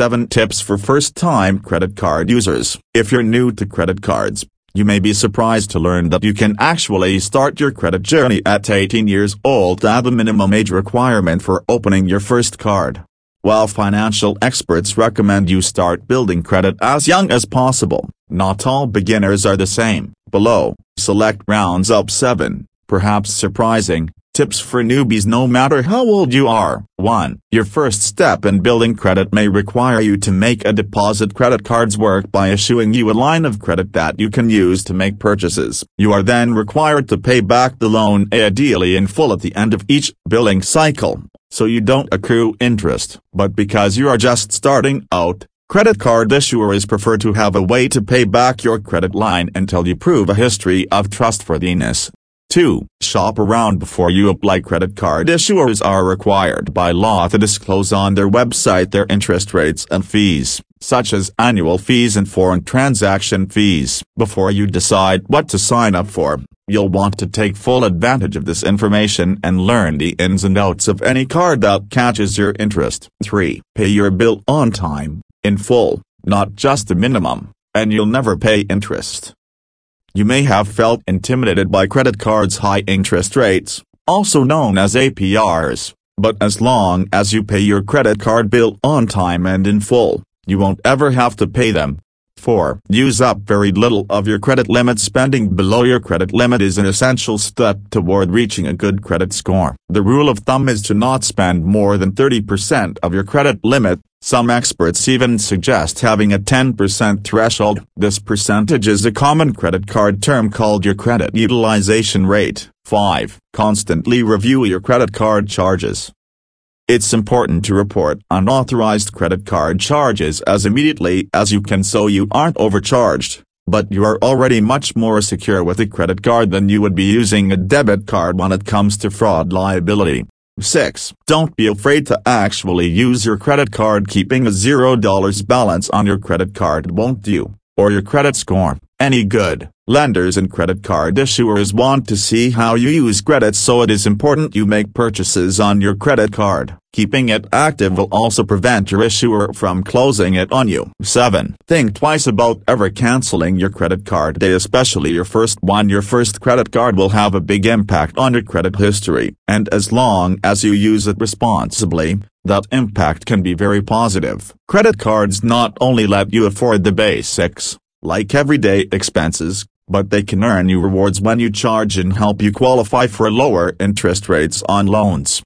7 Tips for First-Time Credit Card Users If you're new to credit cards, you may be surprised to learn that you can actually start your credit journey at 18 years old at the minimum age requirement for opening your first card. While financial experts recommend you start building credit as young as possible, not all beginners are the same. Below, select rounds up 7, perhaps surprising, Tips for newbies no matter how old you are. 1. Your first step in building credit may require you to make a deposit credit cards work by issuing you a line of credit that you can use to make purchases. You are then required to pay back the loan ideally in full at the end of each billing cycle, so you don't accrue interest. But because you are just starting out, Credit card issuers prefer to have a way to pay back your credit line until you prove a history of trustworthiness. 2. Shop around before you apply credit card issuers are required by law to disclose on their website their interest rates and fees, such as annual fees and foreign transaction fees. Before you decide what to sign up for, you'll want to take full advantage of this information and learn the ins and outs of any card that catches your interest. 3. Pay your bill on time, in full, not just the minimum, and you'll never pay interest. You may have felt intimidated by credit cards' high interest rates, also known as APRs, but as long as you pay your credit card bill on time and in full, you won't ever have to pay them. 4. Use up very little of your credit limit Spending below your credit limit is an essential step toward reaching a good credit score. The rule of thumb is to not spend more than 30% of your credit limit, some experts even suggest having a 10% threshold. This percentage is a common credit card term called your credit utilization rate. 5. Constantly review your credit card charges. It's important to report unauthorized credit card charges as immediately as you can so you aren't overcharged, but you are already much more secure with a credit card than you would be using a debit card when it comes to fraud liability. 6. Don't be afraid to actually use your credit card keeping a $0 balance on your credit card won't do, or your credit score, any good. Lenders and credit card issuers want to see how you use credit so it is important you make purchases on your credit card. Keeping it active will also prevent your issuer from closing it on you. 7. Think twice about ever canceling your credit card especially your first one your first credit card will have a big impact on your credit history, and as long as you use it responsibly, that impact can be very positive. Credit cards not only let you afford the basics, like everyday expenses, but they can earn you rewards when you charge and help you qualify for lower interest rates on loans.